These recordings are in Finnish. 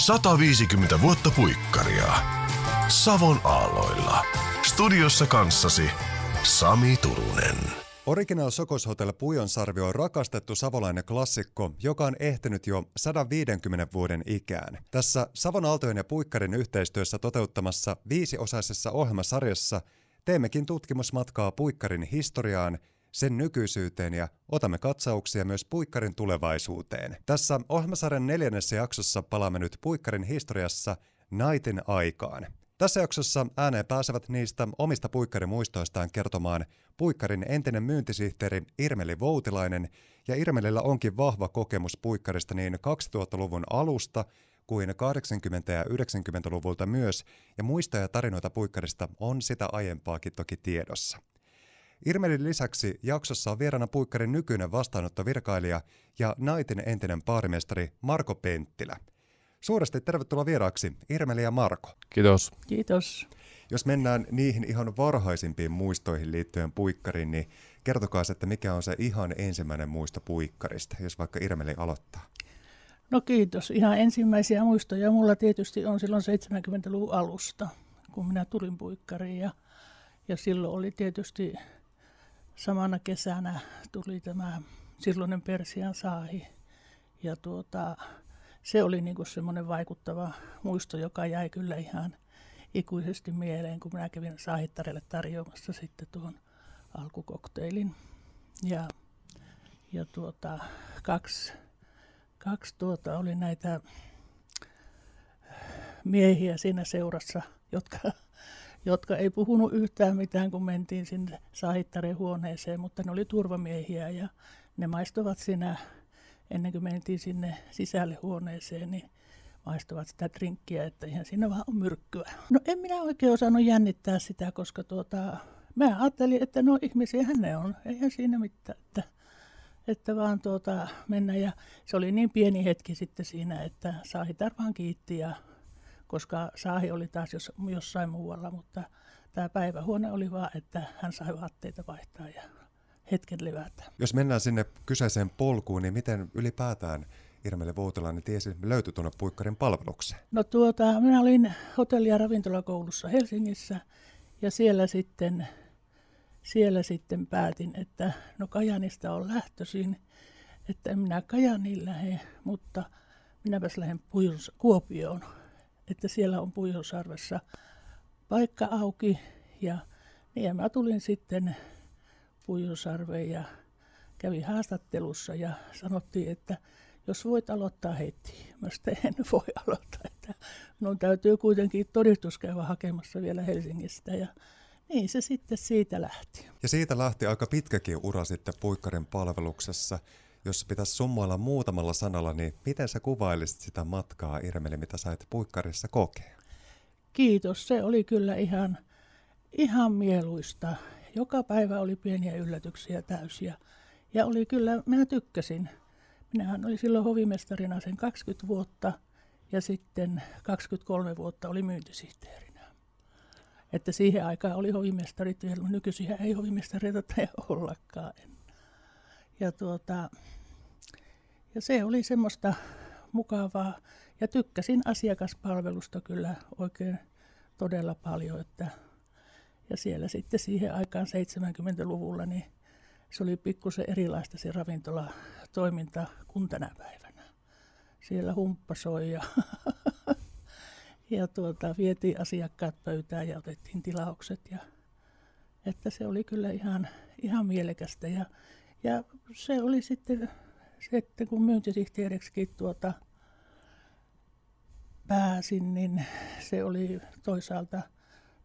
150 vuotta puikkaria. Savon aalloilla. Studiossa kanssasi Sami Turunen. Original Sokos Hotel Pujonsarvi on rakastettu savolainen klassikko, joka on ehtinyt jo 150 vuoden ikään. Tässä Savon Aaltojen ja Puikkarin yhteistyössä toteuttamassa viisiosaisessa ohjelmasarjassa teemmekin tutkimusmatkaa Puikkarin historiaan, sen nykyisyyteen ja otamme katsauksia myös Puikkarin tulevaisuuteen. Tässä ohjelmasarjan neljännessä jaksossa palaamme nyt Puikkarin historiassa Naitin aikaan. Tässä jaksossa ääneen pääsevät niistä omista puikkarimuistoistaan kertomaan puikkarin entinen myyntisihteeri Irmeli Voutilainen, ja Irmelillä onkin vahva kokemus puikkarista niin 2000-luvun alusta kuin 80- ja 90-luvulta myös, ja muistoja ja tarinoita puikkarista on sitä aiempaakin toki tiedossa. Irmelin lisäksi jaksossa on vieraana puikkarin nykyinen vastaanottovirkailija ja naitin entinen paarimestari Marko Penttilä – Suuresti tervetuloa vieraaksi Irmeli ja Marko. Kiitos. Kiitos. Jos mennään niihin ihan varhaisimpiin muistoihin liittyen puikkariin, niin kertokaa että mikä on se ihan ensimmäinen muisto puikkarista, jos vaikka Irmeli aloittaa. No kiitos. Ihan ensimmäisiä muistoja mulla tietysti on silloin 70-luvun alusta, kun minä tulin puikkariin. Ja, ja silloin oli tietysti samana kesänä tuli tämä silloinen Persian saahi. Ja tuota, se oli niin semmoinen vaikuttava muisto, joka jäi kyllä ihan ikuisesti mieleen, kun minä kävin Saahittarelle tarjoamassa sitten tuon alkukokteilin. Ja, ja tuota, kaksi, kaksi tuota oli näitä miehiä siinä seurassa, jotka, jotka ei puhunut yhtään mitään, kun mentiin sinne Saahittaren huoneeseen, mutta ne oli turvamiehiä ja ne maistuvat siinä ennen kuin mentiin sinne sisälle huoneeseen, niin maistuvat sitä trinkkiä, että ihan siinä vaan on myrkkyä. No en minä oikein osannut jännittää sitä, koska tuota, mä ajattelin, että no ihmisiä ne on, eihän siinä mitään, että, että vaan tuota, mennä. Ja se oli niin pieni hetki sitten siinä, että Saahi tarvaan kiitti, ja, koska Saahi oli taas jos, jossain muualla, mutta tämä päivähuone oli vaan, että hän sai vaatteita vaihtaa ja hetken levätä. Jos mennään sinne kyseiseen polkuun, niin miten ylipäätään Irmele Voutilainen tiesi, löytyi tuonne Puikkarin palvelukseen? No tuota, minä olin hotelli- ja ravintolakoulussa Helsingissä ja siellä sitten, siellä sitten päätin, että no Kajanista on lähtöisin, että en minä Kajaniin lähde, mutta minäpäs lähden Kuopioon, että siellä on Puijosarvessa paikka auki ja niin mä tulin sitten Puijosarveen ja kävi haastattelussa ja sanottiin, että jos voit aloittaa heti. Mä sitten en voi aloittaa, että minun täytyy kuitenkin todistus käydä hakemassa vielä Helsingistä ja niin se sitten siitä lähti. Ja siitä lähti aika pitkäkin ura sitten Puikkarin palveluksessa. Jos pitäisi summoilla muutamalla sanalla, niin miten sä kuvailisit sitä matkaa, Irmeli, mitä sait Puikkarissa kokea? Kiitos, se oli kyllä ihan, ihan mieluista joka päivä oli pieniä yllätyksiä täysiä. Ja oli kyllä, minä tykkäsin. Minähän olin silloin hovimestarina sen 20 vuotta ja sitten 23 vuotta oli myyntisihteerinä. Että siihen aikaan oli hovimestarit vielä, nykyisin ei hovimestareita tai ollakaan. Ja, tuota, ja se oli semmoista mukavaa ja tykkäsin asiakaspalvelusta kyllä oikein todella paljon, että ja siellä sitten siihen aikaan 70-luvulla, niin se oli pikkusen erilaista se ravintolatoiminta kuin tänä päivänä. Siellä humppasoi ja, ja tuota, vietiin asiakkaat pöytään ja otettiin tilaukset. Ja, että se oli kyllä ihan, ihan mielekästä. Ja, ja se oli sitten, sitten kun myyntisihteeriksikin tuota, pääsin, niin se oli toisaalta –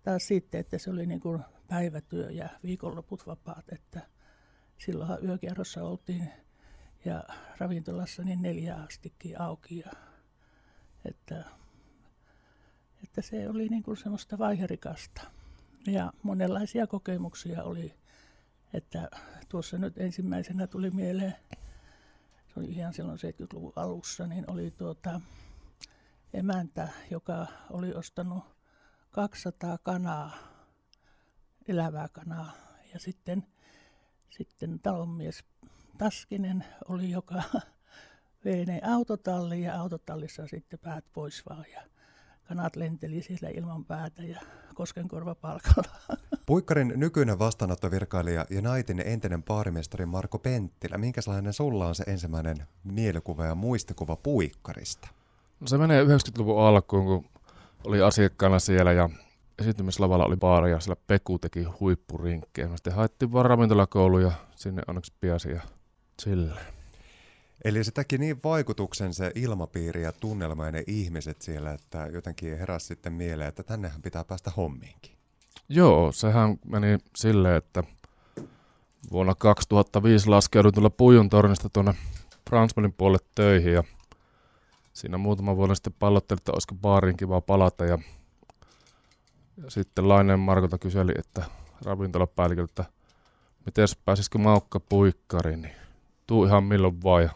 taas sitten, että se oli niin kuin päivätyö ja viikonloput vapaat, että silloinhan yökerrossa oltiin ja ravintolassa niin neljä astikin auki. Ja, että, että se oli niin kuin semmoista vaiherikasta. Ja monenlaisia kokemuksia oli, että tuossa nyt ensimmäisenä tuli mieleen, se oli ihan silloin 70-luvun alussa, niin oli tuota emäntä, joka oli ostanut 200 kanaa, elävää kanaa. Ja sitten, sitten talonmies Taskinen oli, joka vei ne autotalliin ja autotallissa sitten päät pois vaan ja kanat lenteli siellä ilman päätä ja Koskenkorva palkalla. Puikkarin nykyinen vastaanottovirkailija ja naitin entinen paarimestari Marko Penttilä. Minkälainen sulla on se ensimmäinen mielikuva ja muistikuva Puikkarista? No se menee 90-luvun alkuun, kun oli asiakkaana siellä ja esiintymislavalla oli baari ja siellä Peku teki huippurinkkejä. Sitten haettiin vaan ravintolakoulu ja sinne onneksi piasi ja sille. Eli se teki niin vaikutuksen se ilmapiiri ja tunnelma ja ne ihmiset siellä, että jotenkin heräsi sitten mieleen, että tännehän pitää päästä hommiinkin. Joo, sehän meni silleen, että vuonna 2005 laskeuduin tuolla Pujun tornista tuonne Fransmanin puolelle töihin ja siinä muutama vuonna sitten pallottelin, että olisiko baariin kiva palata ja, ja sitten Laineen Markolta kyseli, että ravintolapäälliköltä, että miten pääsisikö Maukka puikkariin, niin tuu ihan milloin vaan.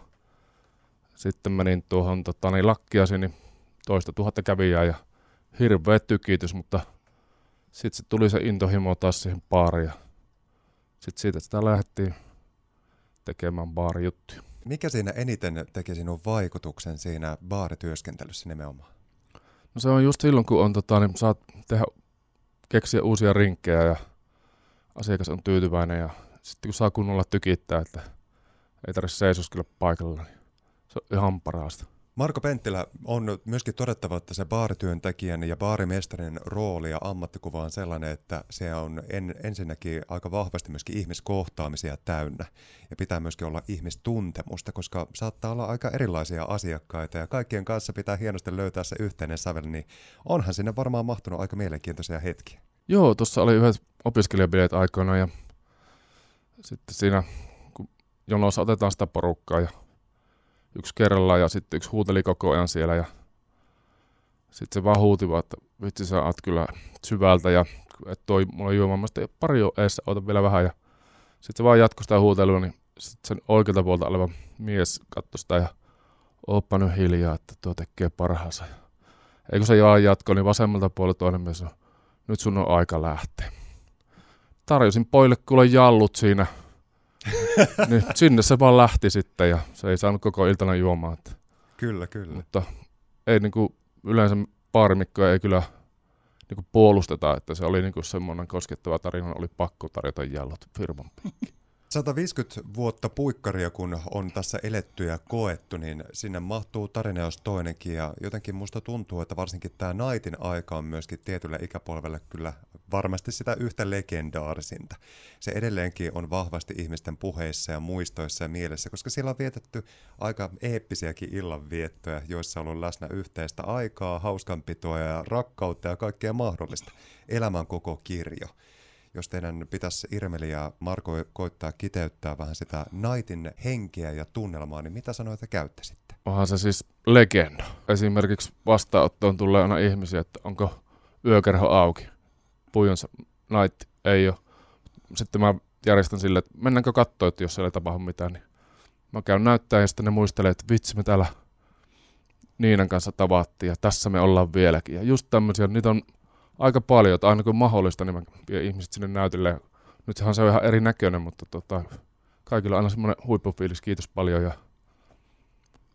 Sitten menin tuohon tota, niin lakkiasi, niin toista tuhatta kävijää ja hirveä tykitys, mutta sitten se tuli se intohimo taas siihen baariin ja sitten siitä sitä lähdettiin tekemään baarijuttuja. Mikä siinä eniten teki sinun vaikutuksen siinä baarityöskentelyssä nimenomaan? No se on just silloin, kun on, tota, niin saat tehdä, keksiä uusia rinkkejä ja asiakas on tyytyväinen ja sitten kun saa kunnolla tykittää, että ei tarvitse seisoskella paikalla, niin se on ihan parasta. Marko Penttilä on myöskin todettava, että se baarityöntekijän ja baarimestarin rooli ja ammattikuva on sellainen, että se on en, ensinnäkin aika vahvasti myöskin ihmiskohtaamisia täynnä ja pitää myöskin olla ihmistuntemusta, koska saattaa olla aika erilaisia asiakkaita ja kaikkien kanssa pitää hienosti löytää se yhteinen sävel, niin onhan sinne varmaan mahtunut aika mielenkiintoisia hetkiä. Joo, tuossa oli yhdet opiskelijabileet aikoina ja sitten siinä, kun jonossa otetaan sitä porukkaa ja yksi kerrallaan ja sitten yksi huuteli koko ajan siellä ja sitten se vaan huuti vaan, että vitsi sä oot kyllä syvältä ja että toi mulla sitten pari on eessä, ota vielä vähän ja sitten se vaan jatkoi sitä huutelua, niin sitten sen oikealta puolta oleva mies katsoi sitä ja ooppa nyt hiljaa, että tuo tekee parhaansa. Eikö se vaan jatko, niin vasemmalta puolelta toinen mies on, nyt sun on aika lähteä. Tarjosin poille kuule jallut siinä niin, sinne se vaan lähti sitten ja se ei saanut koko iltana juomaan. Että. Kyllä, kyllä. Mutta ei niin kuin, yleensä paarimikkoja ei kyllä niin kuin puolusteta, että se oli niin kuin semmoinen koskettava tarina, oli pakko tarjota jallot firman 150 vuotta puikkaria, kun on tässä eletty ja koettu, niin sinne mahtuu tarina jos toinenkin. Ja jotenkin musta tuntuu, että varsinkin tämä naitin aika on myöskin tietylle ikäpolvelle kyllä varmasti sitä yhtä legendaarisinta. Se edelleenkin on vahvasti ihmisten puheissa ja muistoissa ja mielessä, koska siellä on vietetty aika eeppisiäkin illanviettoja, joissa on ollut läsnä yhteistä aikaa, hauskanpitoa ja rakkautta ja kaikkea mahdollista. Elämän koko kirjo jos teidän pitäisi Irmeli ja Marko koittaa kiteyttää vähän sitä naitin henkeä ja tunnelmaa, niin mitä sanoita käyttäisitte? Onhan se siis legenda. Esimerkiksi vastaanottoon tulee aina ihmisiä, että onko yökerho auki. Pujonsa night ei ole. Sitten mä järjestän sille, että mennäänkö katsoa, että jos siellä ei tapahdu mitään, niin mä käyn näyttää ja sitten ne muistelee, että vitsi me täällä Niinan kanssa tavattiin ja tässä me ollaan vieläkin. Ja just tämmöisiä, niitä on aika paljon, että aina kun mahdollista, niin mä vien ihmiset sinne näytille. Nythän se on ihan erinäköinen, mutta tota, kaikilla on aina semmoinen huippufiilis, kiitos paljon ja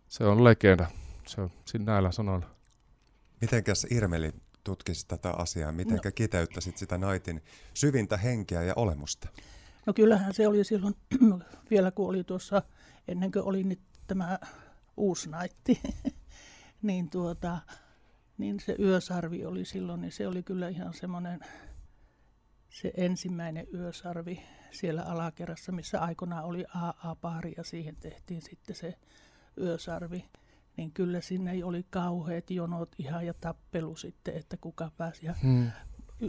se on legenda. Se on siinä näillä sanoilla. Mitenkäs Irmeli tutkisi tätä asiaa? Miten no. kiteyttäisit sitä naitin syvintä henkeä ja olemusta? No kyllähän se oli silloin, vielä kun oli tuossa, ennen kuin oli nyt tämä uusi naitti, niin tuota, niin se yösarvi oli silloin, niin se oli kyllä ihan semmoinen se ensimmäinen yösarvi siellä alakerrassa, missä aikoinaan oli AA-paari ja siihen tehtiin sitten se yösarvi. Niin kyllä sinne oli kauheat jonot ihan ja tappelu sitten, että kuka pääsi. Ja hmm.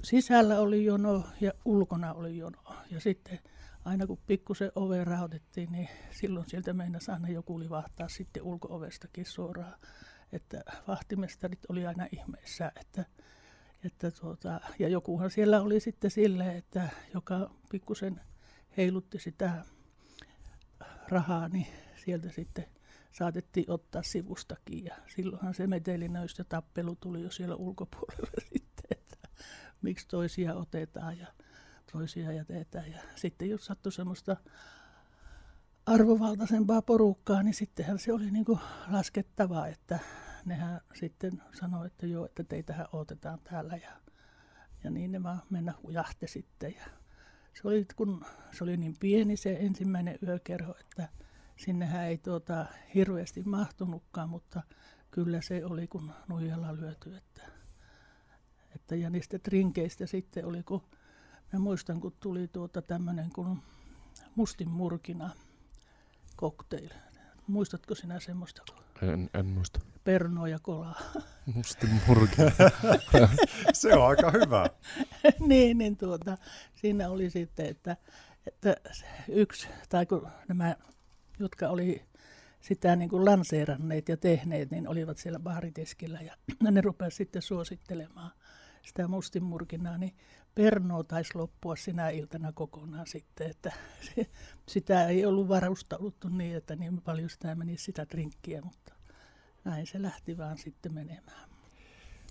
Sisällä oli jono ja ulkona oli jono. Ja sitten aina kun pikkusen ove rautettiin, niin silloin sieltä meinasi aina joku livahtaa sitten ulko-ovestakin suoraan että vahtimestarit oli aina ihmeessä, että, että tuota, ja jokuhan siellä oli sitten silleen, että joka pikkusen heilutti sitä rahaa, niin sieltä sitten saatettiin ottaa sivustakin ja silloinhan se metelinöys ja tappelu tuli jo siellä ulkopuolella sitten, että miksi toisia otetaan ja toisia jätetään ja sitten jos sattui semmoista arvovaltaisempaa porukkaa, niin sittenhän se oli niin kuin laskettava, että nehän sitten sanoi, että joo, että teitähän otetaan täällä ja, ja niin ne vaan mennä jahte sitten. Ja se oli, kun se oli niin pieni se ensimmäinen yökerho, että sinnehän ei tuota, hirveästi mahtunutkaan, mutta kyllä se oli kun nuijalla lyöty. Että, että, ja niistä trinkeistä sitten oli, kun mä muistan, kun tuli tuota tämmöinen kuin mustin murkina cocktail. Muistatko sinä semmoista? En, en muista. Pernoa ja kolaa. Mustin murki. Se on aika hyvä. niin, niin tuota, siinä oli sitten, että, että yksi, tai kun nämä, jotka oli sitä niin kuin lanseeranneet ja tehneet, niin olivat siellä baariteskillä ja ne rupesivat sitten suosittelemaan sitä mustinmurkinaa, niin Perno taisi loppua sinä iltana kokonaan sitten, että se, sitä ei ollut varustauduttu niin, että niin paljon sitä meni sitä trinkkiä, mutta näin se lähti vaan sitten menemään.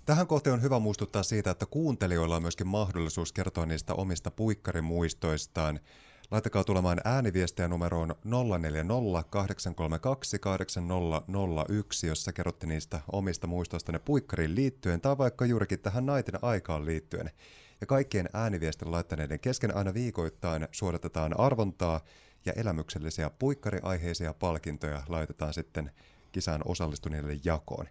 Tähän kohteen on hyvä muistuttaa siitä, että kuuntelijoilla on myöskin mahdollisuus kertoa niistä omista puikkarimuistoistaan. Laitakaa tulemaan ääniviestejä numeroon 040 832 8001, jossa kerrotte niistä omista muistoistanne puikkariin liittyen tai vaikka juurikin tähän naiten aikaan liittyen. Ja kaikkien ääniviestin laittaneiden kesken aina viikoittain suoritetaan arvontaa ja elämyksellisiä puikkariaiheisia palkintoja laitetaan sitten kisaan osallistuneille jakoon.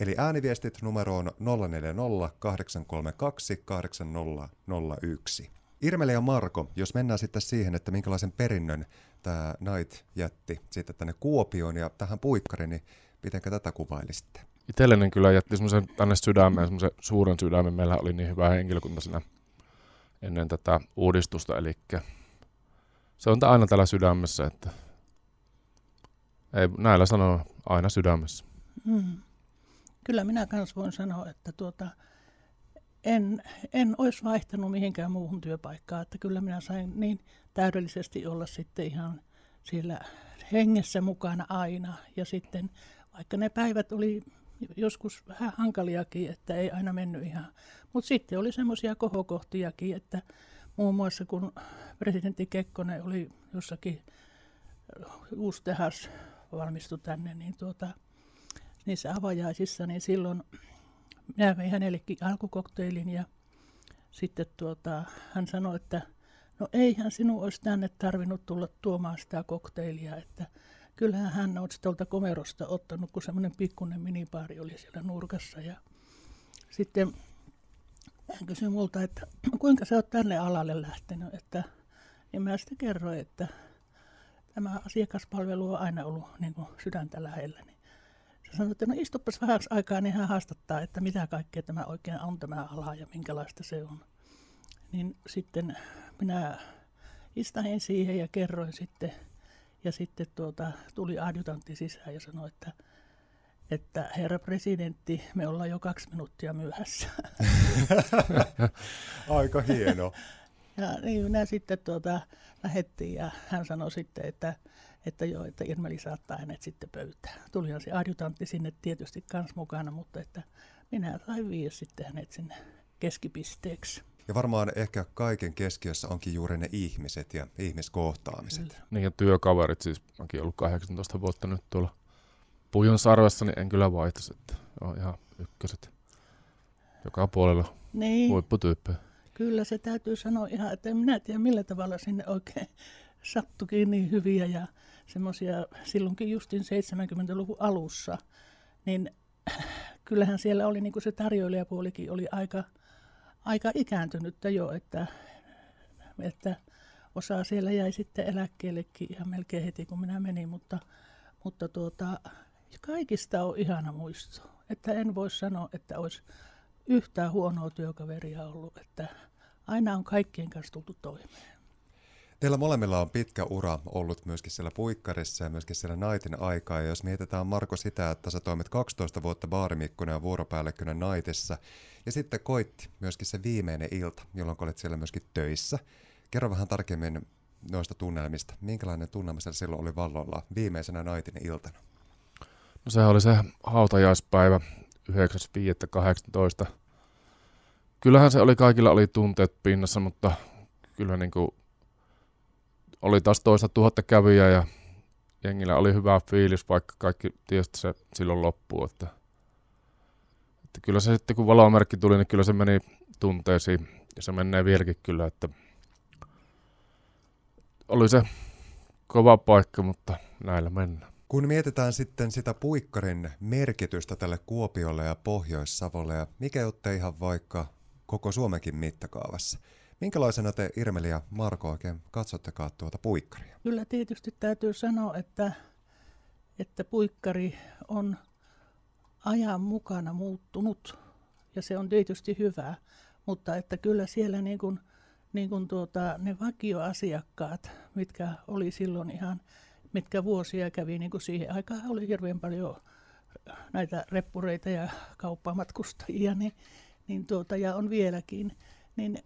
Eli ääniviestit numeroon 040 832 8001. Irmeli ja Marko, jos mennään sitten siihen, että minkälaisen perinnön tämä Night jätti sitten tänne Kuopioon ja tähän puikkariin, niin miten tätä kuvailisitte? Itselleni kyllä jätti semmoisen tänne sydämeen, semmoisen suuren sydämen. Meillä oli niin hyvä henkilökunta siinä ennen tätä uudistusta, eli se on aina täällä sydämessä, että ei, näillä sanoa aina sydämessä. Mm. Kyllä minä myös voin sanoa, että tuota, en, en olisi vaihtanut mihinkään muuhun työpaikkaan, että kyllä minä sain niin täydellisesti olla sitten ihan siellä hengessä mukana aina. Ja sitten vaikka ne päivät oli joskus vähän hankaliakin, että ei aina mennyt ihan. Mutta sitten oli semmoisia kohokohtiakin, että muun muassa kun presidentti Kekkonen oli jossakin uusi tehas valmistui tänne, niin tuota, niissä avajaisissa, niin silloin minä vein hänellekin alkukokteilin ja sitten tuota, hän sanoi, että no eihän sinun olisi tänne tarvinnut tulla tuomaan sitä kokteilia, että kyllähän hän on tuolta komerosta ottanut, kun semmoinen pikkuinen minipaari oli siellä nurkassa ja sitten hän kysyi multa, että kuinka sä oot tänne alalle lähtenyt, että niin mä sitten kerroin, että tämä asiakaspalvelu on aina ollut niin kuin sydäntä lähellä. Niin sanoi, että no istupas vähäksi aikaa, niin hän haastattaa, että mitä kaikkea tämä oikein on tämä ala ja minkälaista se on. Niin sitten minä istahin siihen ja kerroin sitten, ja sitten tuota, tuli adjutantti sisään ja sanoi, että, että herra presidentti, me ollaan jo kaksi minuuttia myöhässä. Aika hieno. Ja niin minä sitten tuota, lähettiin ja hän sanoi sitten, että, että joo, että Irmeli saattaa hänet sitten pöytään. Tulihan se adjutantti sinne tietysti kans mukana, mutta että minä sain viiä sitten hänet sinne keskipisteeksi. Ja varmaan ehkä kaiken keskiössä onkin juuri ne ihmiset ja ihmiskohtaamiset. Kyllä. Niin ja työkaverit, siis mäkin ollut 18 vuotta nyt tuolla Pujon sarvessa, niin en kyllä vaihtaisi, että on ihan ykköset joka puolella niin. huipputyyppejä. Kyllä se täytyy sanoa ihan, että en minä tiedä millä tavalla sinne oikein sattukin niin hyviä ja semmoisia silloinkin justin 70-luvun alussa, niin kyllähän siellä oli niin kuin se tarjoilijapuolikin oli aika, aika ikääntynyttä jo, että, että osa siellä jäi sitten eläkkeellekin ihan melkein heti kun minä menin, mutta, mutta tuota, kaikista on ihana muisto. Että en voi sanoa, että olisi yhtään huonoa työkaveria ollut, että aina on kaikkien kanssa tultu toimeen. Teillä molemmilla on pitkä ura ollut myöskin siellä puikkarissa ja myöskin siellä naitin aikaa. Ja jos mietitään Marko sitä, että sä toimit 12 vuotta baarimikkona ja vuoropäällikkönä naitissa, ja sitten koitti myöskin se viimeinen ilta, jolloin olet siellä myöskin töissä. Kerro vähän tarkemmin noista tunnelmista. Minkälainen tunnelma siellä silloin oli valloilla viimeisenä naitin iltana? No sehän oli se hautajaispäivä 9.5.18. Kyllähän se oli, kaikilla oli tunteet pinnassa, mutta kyllä niin kuin oli taas toista tuhatta kävijää ja jengillä oli hyvä fiilis, vaikka kaikki tiesi, se silloin loppuu. Että, että kyllä se sitten, kun valomerkki tuli, niin kyllä se meni tunteisiin. Ja se menee vieläkin kyllä, että oli se kova paikka, mutta näillä mennään. Kun mietitään sitten sitä puikkarin merkitystä tälle Kuopiolle ja Pohjois-Savolle, ja mikä jotte ihan vaikka koko Suomenkin mittakaavassa, minkälaisena te Irmeli ja Marko oikein katsottekaan tuota puikkaria? Kyllä tietysti täytyy sanoa, että, että puikkari on ajan mukana muuttunut, ja se on tietysti hyvää, mutta että kyllä siellä niin kuin, niin kuin tuota, ne vakioasiakkaat, mitkä oli silloin ihan mitkä vuosia kävi, niin kuin siihen aikaan oli hirveän paljon näitä reppureita ja kauppamatkustajia, niin, niin tuota, ja on vieläkin, niin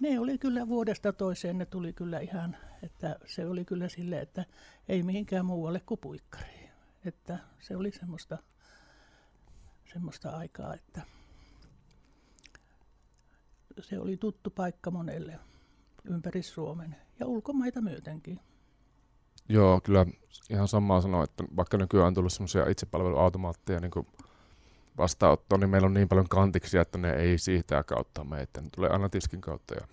ne oli kyllä vuodesta toiseen, ne tuli kyllä ihan, että se oli kyllä sille, että ei mihinkään muualle kuin puikkariin. Että se oli semmoista, semmoista aikaa, että se oli tuttu paikka monelle ympäri Suomen ja ulkomaita myötenkin. Joo, kyllä ihan samaa sanoa, että vaikka nykyään on tullut semmoisia itsepalveluautomaatteja niin vastaanottoon, niin meillä on niin paljon kantiksia, että ne ei siitä kautta meitä. Ne tulee aina tiskin kautta ja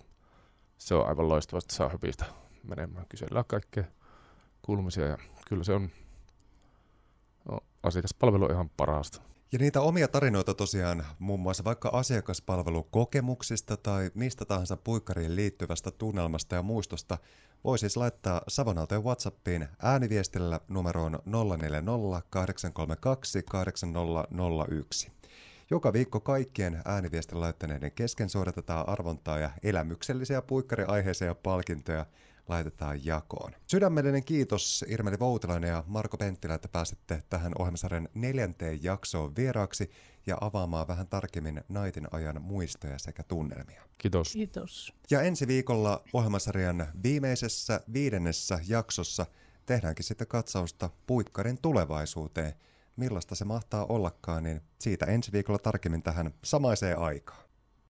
se on aivan loistavasti saa hypistä menemään. Kysellään kaikkea kuulumisia ja kyllä se on no, asiakaspalvelu ihan parasta. Ja niitä omia tarinoita tosiaan muun muassa vaikka asiakaspalvelukokemuksista tai mistä tahansa puikkariin liittyvästä tunnelmasta ja muistosta voi siis laittaa Savonaltojen Whatsappiin ääniviestillä numeroon 040 832 8001. Joka viikko kaikkien ääniviestin laittaneiden kesken suoritetaan arvontaa ja elämyksellisiä puikkariaiheisia palkintoja laitetaan jakoon. Sydämellinen kiitos Irmeli Voutilainen ja Marko Penttilä, että pääsitte tähän ohjelmasarjan neljänteen jaksoon vieraaksi ja avaamaan vähän tarkemmin naitin ajan muistoja sekä tunnelmia. Kiitos. Kiitos. Ja ensi viikolla ohjelmasarjan viimeisessä viidennessä jaksossa tehdäänkin sitten katsausta puikkarin tulevaisuuteen. Millaista se mahtaa ollakaan, niin siitä ensi viikolla tarkemmin tähän samaiseen aikaan.